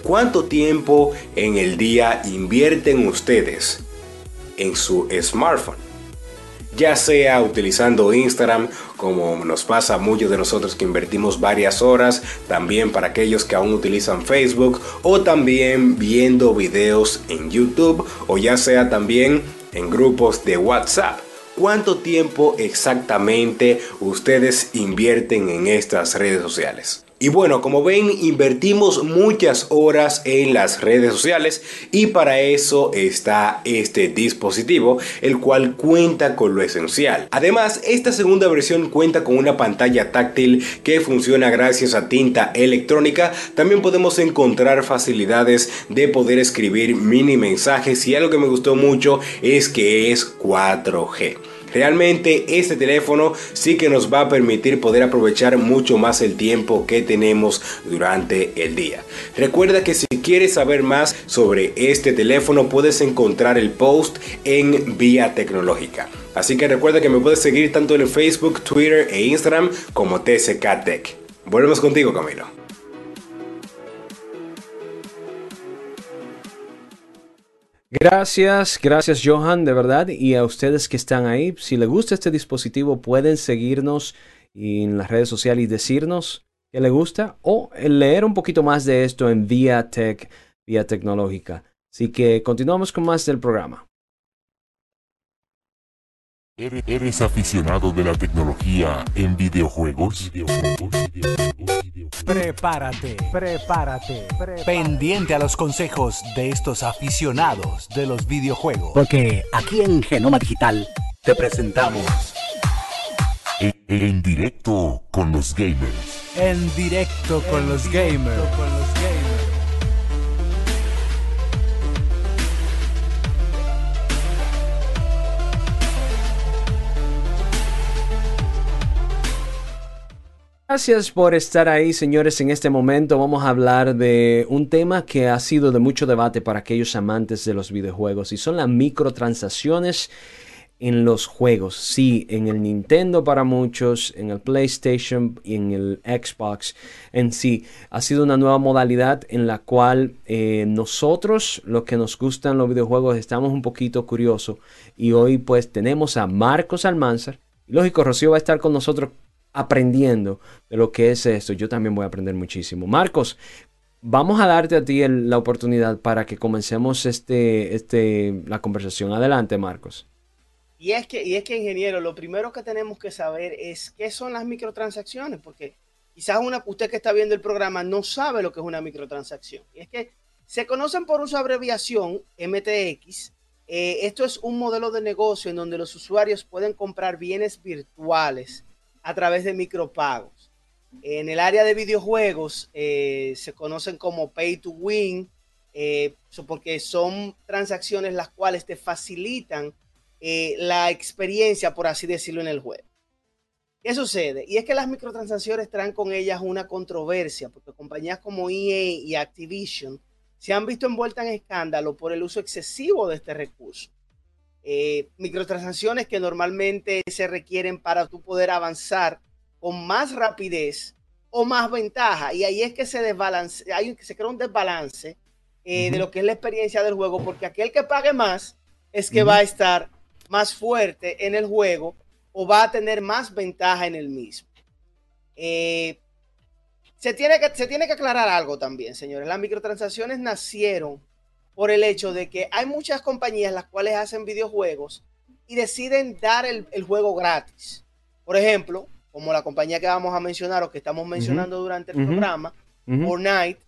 ¿Cuánto tiempo en el día invierten ustedes en su smartphone. Ya sea utilizando Instagram, como nos pasa a muchos de nosotros que invertimos varias horas, también para aquellos que aún utilizan Facebook, o también viendo videos en YouTube, o ya sea también en grupos de WhatsApp. ¿Cuánto tiempo exactamente ustedes invierten en estas redes sociales? Y bueno, como ven, invertimos muchas horas en las redes sociales y para eso está este dispositivo, el cual cuenta con lo esencial. Además, esta segunda versión cuenta con una pantalla táctil que funciona gracias a tinta electrónica. También podemos encontrar facilidades de poder escribir mini mensajes y algo que me gustó mucho es que es 4G. Realmente este teléfono sí que nos va a permitir poder aprovechar mucho más el tiempo que tenemos durante el día. Recuerda que si quieres saber más sobre este teléfono puedes encontrar el post en Vía Tecnológica. Así que recuerda que me puedes seguir tanto en Facebook, Twitter e Instagram como TSK Tech. Volvemos contigo Camilo. Gracias, gracias Johan, de verdad. Y a ustedes que están ahí, si les gusta este dispositivo, pueden seguirnos en las redes sociales y decirnos que les gusta o leer un poquito más de esto en Vía Tech, Vía Tecnológica. Así que continuamos con más del programa. ¿Eres aficionado de la tecnología en videojuegos? Prepárate, prepárate, Pendiente a los consejos de estos aficionados de los videojuegos. Porque aquí en Genoma Digital te presentamos. En, directo con los gamers. En directo con los gamers. Gracias por estar ahí, señores. En este momento vamos a hablar de un tema que ha sido de mucho debate para aquellos amantes de los videojuegos y son las microtransacciones en los juegos. Sí, en el Nintendo para muchos, en el PlayStation y en el Xbox en sí. Ha sido una nueva modalidad en la cual eh, nosotros, los que nos gustan los videojuegos, estamos un poquito curiosos. Y hoy pues tenemos a Marcos Almanzar. Lógico, Rocío va a estar con nosotros aprendiendo de lo que es esto. Yo también voy a aprender muchísimo. Marcos, vamos a darte a ti la oportunidad para que comencemos este, este, la conversación. Adelante, Marcos. Y es, que, y es que, ingeniero, lo primero que tenemos que saber es qué son las microtransacciones, porque quizás una, usted que está viendo el programa no sabe lo que es una microtransacción. Y es que se conocen por su abreviación MTX. Eh, esto es un modelo de negocio en donde los usuarios pueden comprar bienes virtuales a través de micropagos. En el área de videojuegos eh, se conocen como pay to win, eh, porque son transacciones las cuales te facilitan eh, la experiencia, por así decirlo, en el juego. ¿Qué sucede? Y es que las microtransacciones traen con ellas una controversia, porque compañías como EA y Activision se han visto envueltas en escándalo por el uso excesivo de este recurso. Eh, microtransacciones que normalmente se requieren para tú poder avanzar con más rapidez o más ventaja. Y ahí es que se desbalance, hay, se crea un desbalance eh, de lo que es la experiencia del juego, porque aquel que pague más es que va a estar más fuerte en el juego o va a tener más ventaja en el mismo. Eh, se, tiene que, se tiene que aclarar algo también, señores. Las microtransacciones nacieron por el hecho de que hay muchas compañías las cuales hacen videojuegos y deciden dar el, juego gratis. Por ejemplo, como la compañía que vamos a mencionar o que estamos mencionando durante el programa, Fortnite,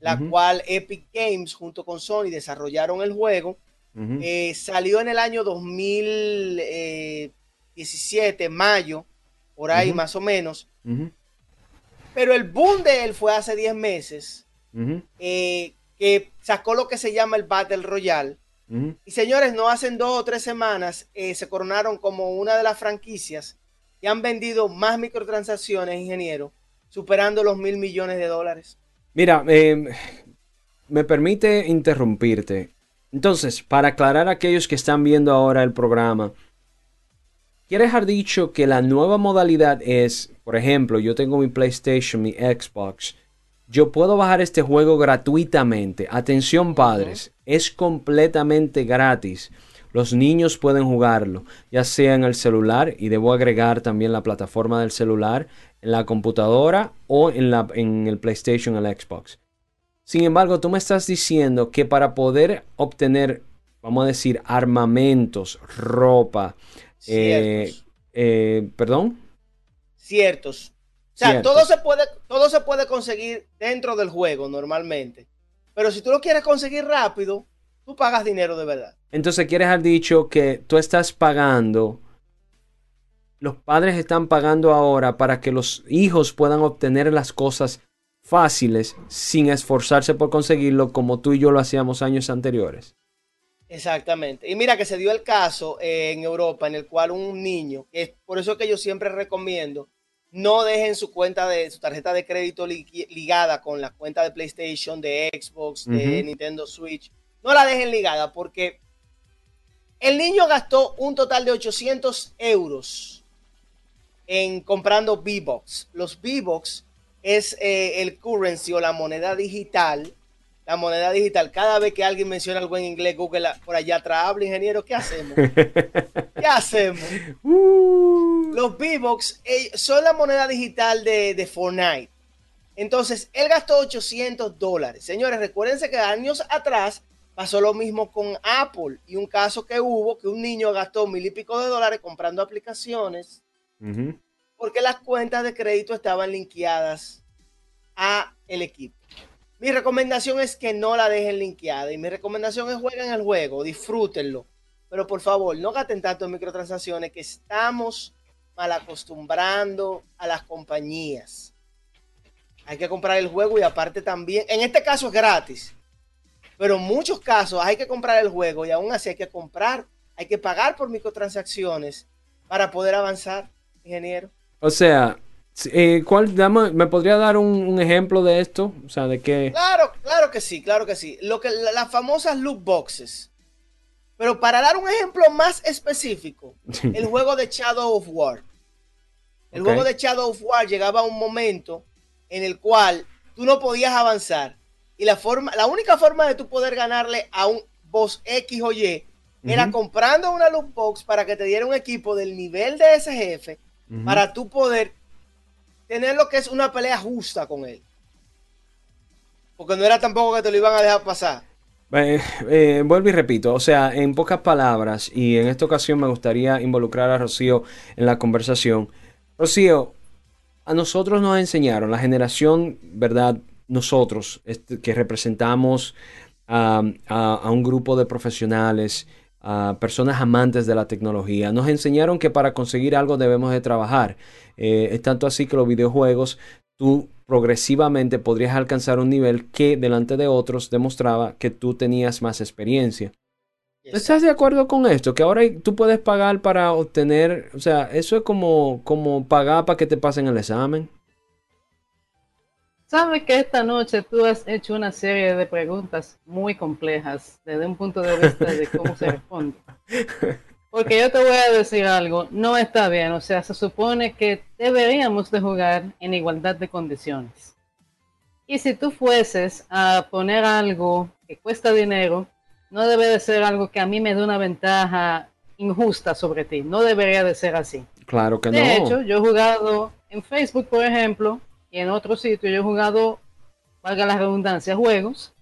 la cual Epic Games junto con Sony desarrollaron el juego. Eh, salió en el año 2017, mayo, por ahí más o menos. Pero el boom de él fue hace 10 meses, eh, que sacó lo que se llama el Battle Royale. Y señores, no hacen dos o tres semanas eh, se coronaron como una de las franquicias que han vendido más microtransacciones, ingeniero, superando los mil millones de dólares. Mira, em, me permite interrumpirte. Entonces, para aclarar a aquellos que están viendo ahora el programa, quiere dejar dicho que la nueva modalidad es, por ejemplo, yo tengo mi PlayStation, mi Xbox, yo puedo bajar este juego gratuitamente. Atención padres, es completamente gratis. Los niños pueden jugarlo, ya sea en el celular, y debo agregar también la plataforma del celular, en la computadora o en, la, en el PlayStation, el Xbox. Sin embargo, tú me estás diciendo que para poder obtener, vamos a decir, armamentos, ropa, eh, eh, perdón. Ciertos. O sea, todo se, puede, todo se puede conseguir dentro del juego normalmente. Pero si tú lo quieres conseguir rápido, tú pagas dinero de verdad. Entonces, ¿quieres haber dicho que tú estás pagando los padres están pagando ahora para que los hijos puedan obtener las cosas fáciles sin esforzarse por conseguirlo como tú y yo lo hacíamos años anteriores. Exactamente. Y mira que se dio el caso eh, en Europa en el cual un niño, es por eso que yo siempre recomiendo, no dejen su cuenta de su tarjeta de crédito ligada con la cuenta de PlayStation, de Xbox, de Nintendo Switch. No la dejen ligada porque el niño gastó un total de 800 euros en comprando V-Box. Los V-Box es eh, el currency o la moneda digital. La moneda digital. Cada vez que alguien menciona algo en inglés, Google por allá atrás habla, ingeniero. ¿Qué hacemos? ¿Qué hacemos? Uh. Los V-Box eh, son la moneda digital de, de Fortnite. Entonces, él gastó 800 dólares. Señores, recuérdense que años atrás pasó lo mismo con Apple y un caso que hubo que un niño gastó mil y pico de dólares comprando aplicaciones porque las cuentas de crédito estaban linkeadas a el equipo. Mi recomendación es que no la dejen linkeada y mi recomendación es jueguen el juego, disfrútenlo. Pero por favor, no gasten tanto en microtransacciones que estamos mal acostumbrando a las compañías. Hay que comprar el juego y aparte también, en este caso es gratis, pero en muchos casos hay que comprar el juego y aún así hay que comprar, hay que pagar por microtransacciones para poder avanzar ingeniero? O sea, eh, ¿cuál, ¿me podría dar un, ejemplo de esto? O sea, de qué... Claro, claro que sí, claro que sí. Lo que, las famosas loot boxes. Pero para dar un ejemplo más específico, el juego de Shadow of War. El juego de Shadow of War llegaba a un momento en el cual tú no podías avanzar. Y la, forma, la única forma de tú poder ganarle a un boss X o Y era comprando una loot box para que te diera un equipo del nivel de ese jefe para tú poder tener lo que es una pelea justa con él. Porque no era tampoco que te lo iban a dejar pasar. Eh, eh, vuelvo y repito, o sea, en pocas palabras, y en esta ocasión me gustaría involucrar a Rocío en la conversación. Rocío, a nosotros nos enseñaron, la generación, ¿verdad? Nosotros, este, que representamos a, un grupo de profesionales a personas amantes de la tecnología. Nos enseñaron que para conseguir algo debemos de trabajar. Eh, es tanto así que los videojuegos, tú progresivamente podrías alcanzar un nivel que delante de otros demostraba que tú tenías más experiencia. ¿Estás de acuerdo con esto? Que ahora tú puedes pagar para obtener, o sea, eso es como, como pagar para que te pasen el examen. Sabes que esta noche tú has hecho una serie de preguntas muy complejas desde un punto de vista de cómo se responde. Porque yo te voy a decir algo, no está bien, o sea, se supone que deberíamos de jugar en igualdad de condiciones. Y si tú fueses a poner algo que cuesta dinero, no debe de ser algo que a mí me dé una ventaja injusta sobre ti, no debería de ser así. Claro que de no. De hecho, yo he jugado en Facebook, por ejemplo, y en otro sitio yo he jugado, valga la redundancia, juegos,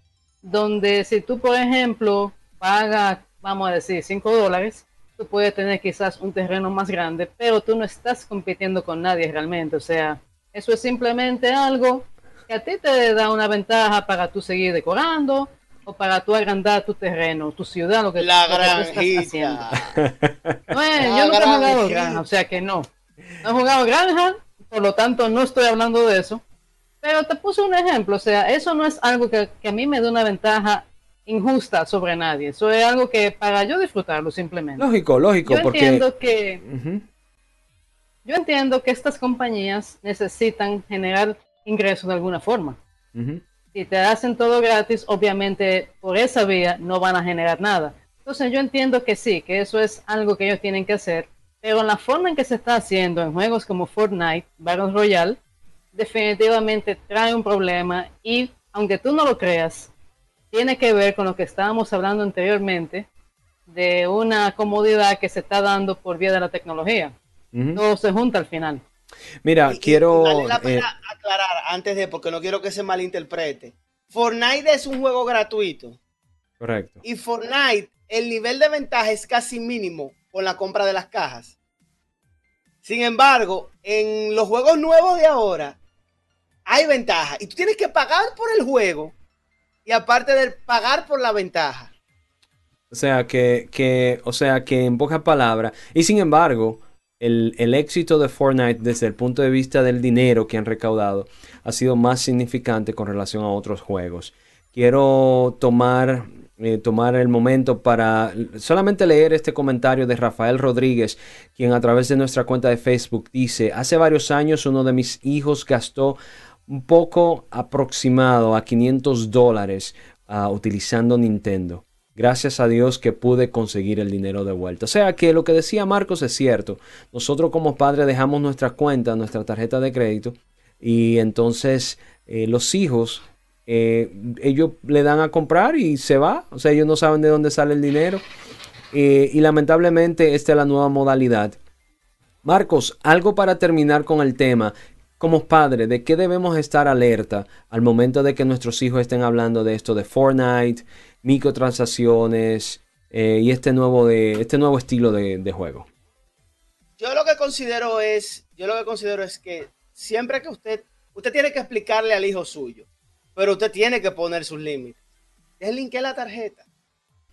donde si tú, por ejemplo, pagas, vamos a decir, 5 dólares, tú puedes tener quizás un terreno más grande, pero tú no estás compitiendo con nadie realmente. O sea, eso es simplemente algo que a ti te da una ventaja para tú seguir decorando o para tú agrandar tu terreno, tu ciudad, lo que, la lo que tú estás haciendo. Bueno, yo nunca he jugado granja, o sea que no. No he jugado granja, por lo tanto no estoy hablando de eso. Pero te puse un ejemplo, o sea, eso no es algo que, que a mí me dé una ventaja injusta sobre nadie. Eso es algo que para yo disfrutarlo simplemente. Lógico, lógico, yo porque... Entiendo que, uh -huh. Yo entiendo que estas compañías necesitan generar ingresos de alguna forma. Uh -huh. Si te hacen todo gratis, obviamente por esa vía no van a generar nada. Entonces yo entiendo que sí, que eso es algo que ellos tienen que hacer, pero en la forma en que se está haciendo en juegos como Fortnite, Battle Royale, definitivamente trae un problema y aunque tú no lo creas, tiene que ver con lo que estábamos hablando anteriormente de una comodidad que se está dando por vía de la tecnología. Uh -huh. Todo se junta al final. Mira, y, quiero vale la pena eh, aclarar antes de, porque no quiero que se malinterprete. Fortnite es un juego gratuito. Correcto. Y Fortnite, el nivel de ventaja es casi mínimo con la compra de las cajas. Sin embargo, en los juegos nuevos de ahora hay ventaja y tú tienes que pagar por el juego y aparte de pagar por la ventaja. O sea que, que, o sea que en pocas palabras, y sin embargo, el, el, éxito de Fortnite desde el punto de vista del dinero que han recaudado ha sido más significante con relación a otros juegos. Quiero tomar, eh, tomar el momento para solamente leer este comentario de Rafael Rodríguez, quien a través de nuestra cuenta de Facebook dice, hace varios años uno de mis hijos gastó un poco aproximado a 500 dólares uh, utilizando Nintendo. Gracias a Dios que pude conseguir el dinero de vuelta. O sea que lo que decía Marcos es cierto. Nosotros como padres dejamos nuestra cuenta, nuestra tarjeta de crédito y entonces eh, los hijos, eh, ellos le dan a comprar y se va. O sea, ellos no saben de dónde sale el dinero. Eh, y lamentablemente esta es la nueva modalidad. Marcos, algo para terminar con el tema como padres, ¿de qué debemos estar alerta al momento de que nuestros hijos estén hablando de esto de Fortnite, microtransacciones eh, y este nuevo, de, este nuevo estilo de, de, juego? Yo lo que considero es, yo lo que considero es que siempre que usted, usted tiene que explicarle al hijo suyo, pero usted tiene que poner sus límites. Deje linkear la tarjeta.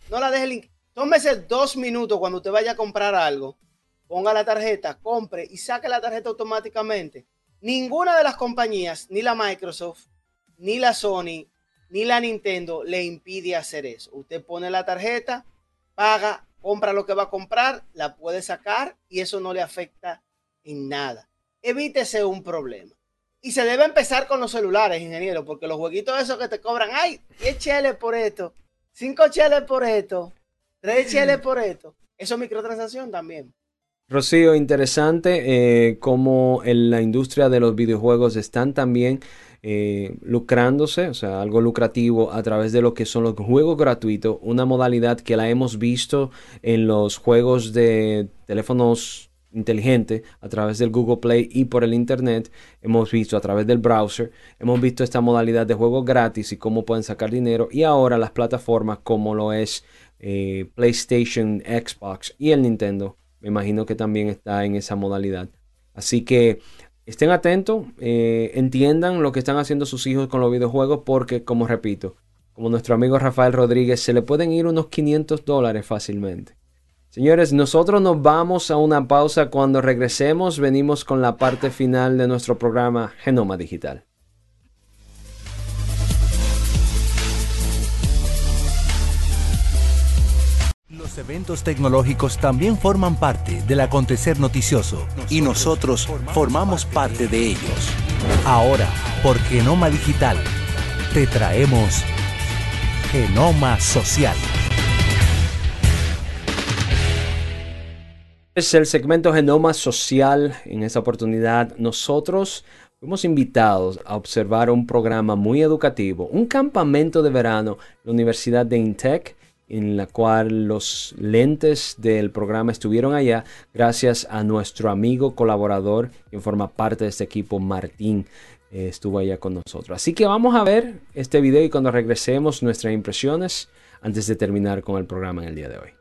No la deje link. Tómese dos minutos cuando usted vaya a comprar algo. Ponga la tarjeta, compre y saque la tarjeta automáticamente ninguna de las compañías, ni la Microsoft, ni la Sony, ni la Nintendo le impide hacer eso. Usted pone la tarjeta, paga, compra lo que va a comprar, la puede sacar y eso no le afecta en nada. Evítese un problema. Y se debe empezar con los celulares, ingeniero, porque los jueguitos esos que te cobran, ay, 10 cheles por esto, 5 cheles por esto, 3 cheles por esto. Eso es microtransacción también. Rocío, interesante eh, cómo en la industria de los videojuegos están también eh, lucrándose, o sea, algo lucrativo a través de lo que son los juegos gratuitos, una modalidad que la hemos visto en los juegos de teléfonos inteligentes a través del Google Play y por el Internet, hemos visto a través del browser, hemos visto esta modalidad de juegos gratis y cómo pueden sacar dinero y ahora las plataformas como lo es eh, PlayStation, Xbox y el Nintendo me imagino que también está en esa modalidad. Así que estén atentos, eh, entiendan lo que están haciendo sus hijos con los videojuegos porque, como repito, como nuestro amigo Rafael Rodríguez, se le pueden ir unos 500 dólares fácilmente. Señores, nosotros nos vamos a una pausa. Cuando regresemos, venimos con la parte final de nuestro programa Genoma Digital. Los eventos tecnológicos también forman parte del acontecer noticioso y nosotros formamos parte de ellos. Ahora, por Genoma Digital, te traemos Genoma Social. Es el segmento Genoma Social. En esta oportunidad, nosotros fuimos invitados a observar un programa muy educativo, un campamento de verano, la Universidad de Intec, en la cual los lentes del programa estuvieron allá gracias a nuestro amigo colaborador, quien forma parte de este equipo, Martín, eh, estuvo allá con nosotros. Así que vamos a ver este video y cuando regresemos nuestras impresiones antes de terminar con el programa en el día de hoy.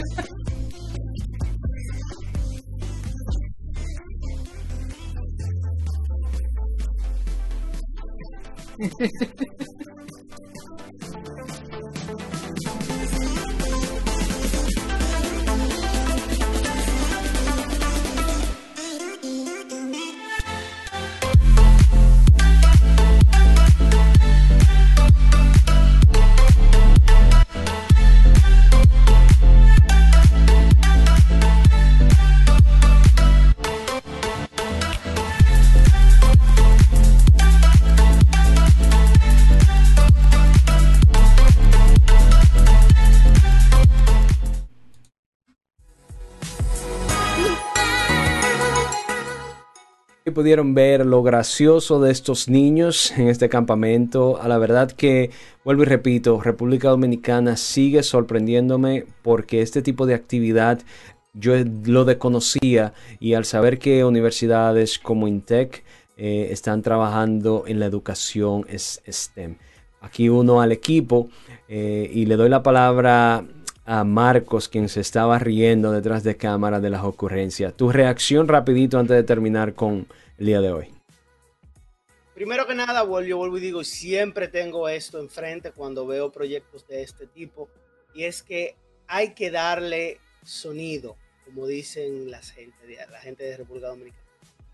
pudieron ver lo gracioso de estos niños en este campamento. A la verdad que, vuelvo y repito, República Dominicana sigue sorprendiéndome porque este tipo de actividad yo lo desconocía y al saber que universidades como Intec eh, están trabajando en la educación STEM. Aquí uno al equipo eh, y le doy la palabra a Marcos, quien se estaba riendo detrás de cámara de las ocurrencias. Tu reacción rapidito antes de terminar con el día de hoy. Primero que nada, yo vuelvo y digo, siempre tengo esto enfrente cuando veo proyectos de este tipo, y es que hay que darle sonido, como dicen la gente la gente de República Dominicana.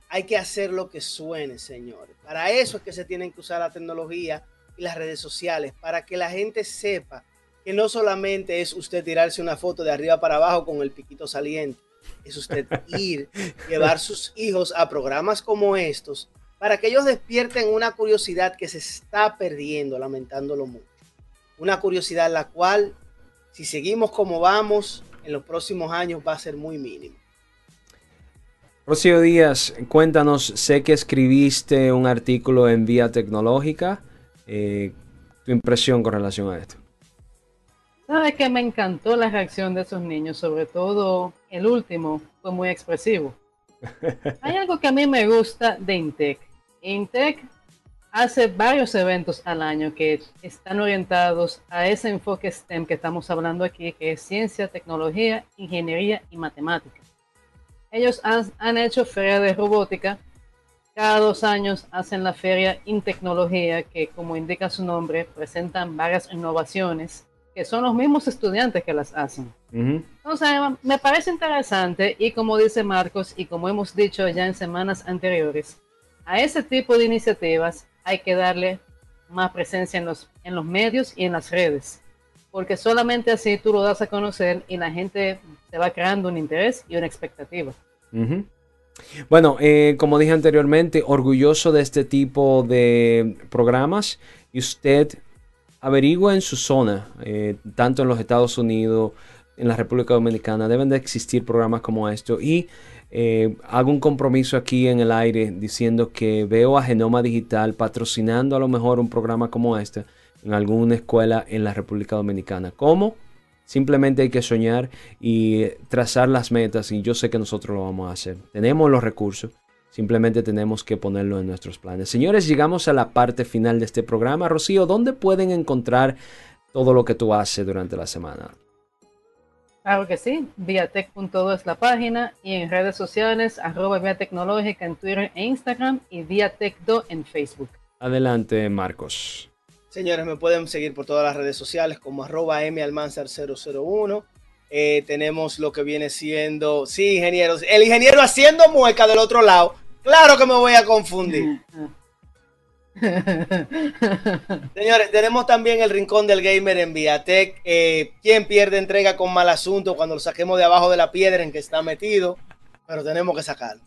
Hay que hacer lo que suene, señores. Para eso es que se tienen que usar la tecnología y las redes sociales, para que la gente sepa que no solamente es usted tirarse una foto de arriba para abajo con el piquito saliente, es usted ir, llevar sus hijos a programas como estos, para que ellos despierten una curiosidad que se está perdiendo, lamentándolo mucho. Una curiosidad la cual, si seguimos como vamos, en los próximos años va a ser muy mínimo. Rocío Díaz, cuéntanos, sé que escribiste un artículo en Vía Tecnológica. Eh, tu impresión con relación a esto. Sabes que me encantó la reacción de esos niños, sobre todo el último fue muy expresivo. Hay algo que a mí me gusta de Intec. Intec hace varios eventos al año que están orientados a ese enfoque STEM que estamos hablando aquí, que es ciencia, tecnología, ingeniería y matemática. Ellos han, hecho feria de robótica. Cada dos años hacen la feria en tecnología, que como indica su nombre, presentan varias innovaciones que son los mismos estudiantes que las hacen. Entonces, me parece interesante y como dice Marcos y como hemos dicho ya en semanas anteriores, a ese tipo de iniciativas hay que darle más presencia en los, en los medios y en las redes, porque solamente así tú lo das a conocer y la gente se va creando un interés y una expectativa. Bueno, eh, como dije anteriormente, orgulloso de este tipo de programas y usted averigua en su zona, eh, tanto en los Estados Unidos, en la República Dominicana, deben de existir programas como esto y eh, hago un compromiso aquí en el aire diciendo que veo a Genoma Digital patrocinando a lo mejor un programa como este en alguna escuela en la República Dominicana. ¿Cómo? Simplemente hay que soñar y trazar las metas y yo sé que nosotros lo vamos a hacer. Tenemos los recursos, simplemente tenemos que ponerlo en nuestros planes. Señores, llegamos a la parte final de este programa. Rocío, ¿dónde pueden encontrar todo lo que tú haces durante la semana? Claro que sí, viatech.do es la página y en redes sociales, arroba Vía Tecnológica en Twitter e Instagram y Viatech.do en Facebook. Adelante, Marcos. Señores, me pueden seguir por todas las redes sociales como arroba malmanzar001. Eh, tenemos lo que viene siendo, sí, ingenieros, el ingeniero haciendo mueca del otro lado. Claro que me voy a confundir. Señores, tenemos también el rincón del gamer en Viatec. Eh, quien pierde entrega con mal asunto cuando lo saquemos de abajo de la piedra en que está metido, pero tenemos que sacarlo.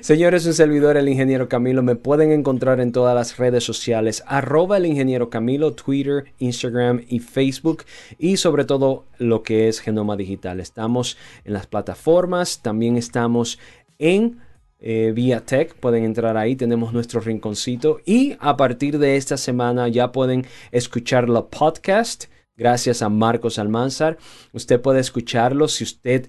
Señores, un servidor, el ingeniero Camilo. Me pueden encontrar en todas las redes sociales, arroba el ingeniero Camilo, Twitter, Instagram y Facebook. Y sobre todo lo que es Genoma Digital. Estamos en las plataformas, también estamos en eh, Vía Tech. Pueden entrar ahí, tenemos nuestro rinconcito. Y a partir de esta semana ya pueden escuchar la podcast. Gracias a Marcos Almanzar. Usted puede escucharlo si usted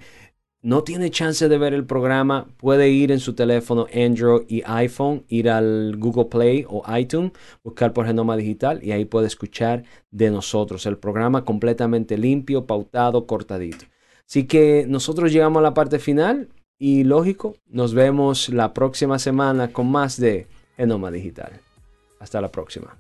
no tiene chance de ver el programa, puede ir en su teléfono Android y iPhone, ir al Google Play o iTunes, buscar por Genoma Digital y ahí puede escuchar de nosotros el programa completamente limpio, pautado, cortadito. Así que nosotros llegamos a la parte final y lógico, nos vemos la próxima semana con más de Genoma Digital. Hasta la próxima.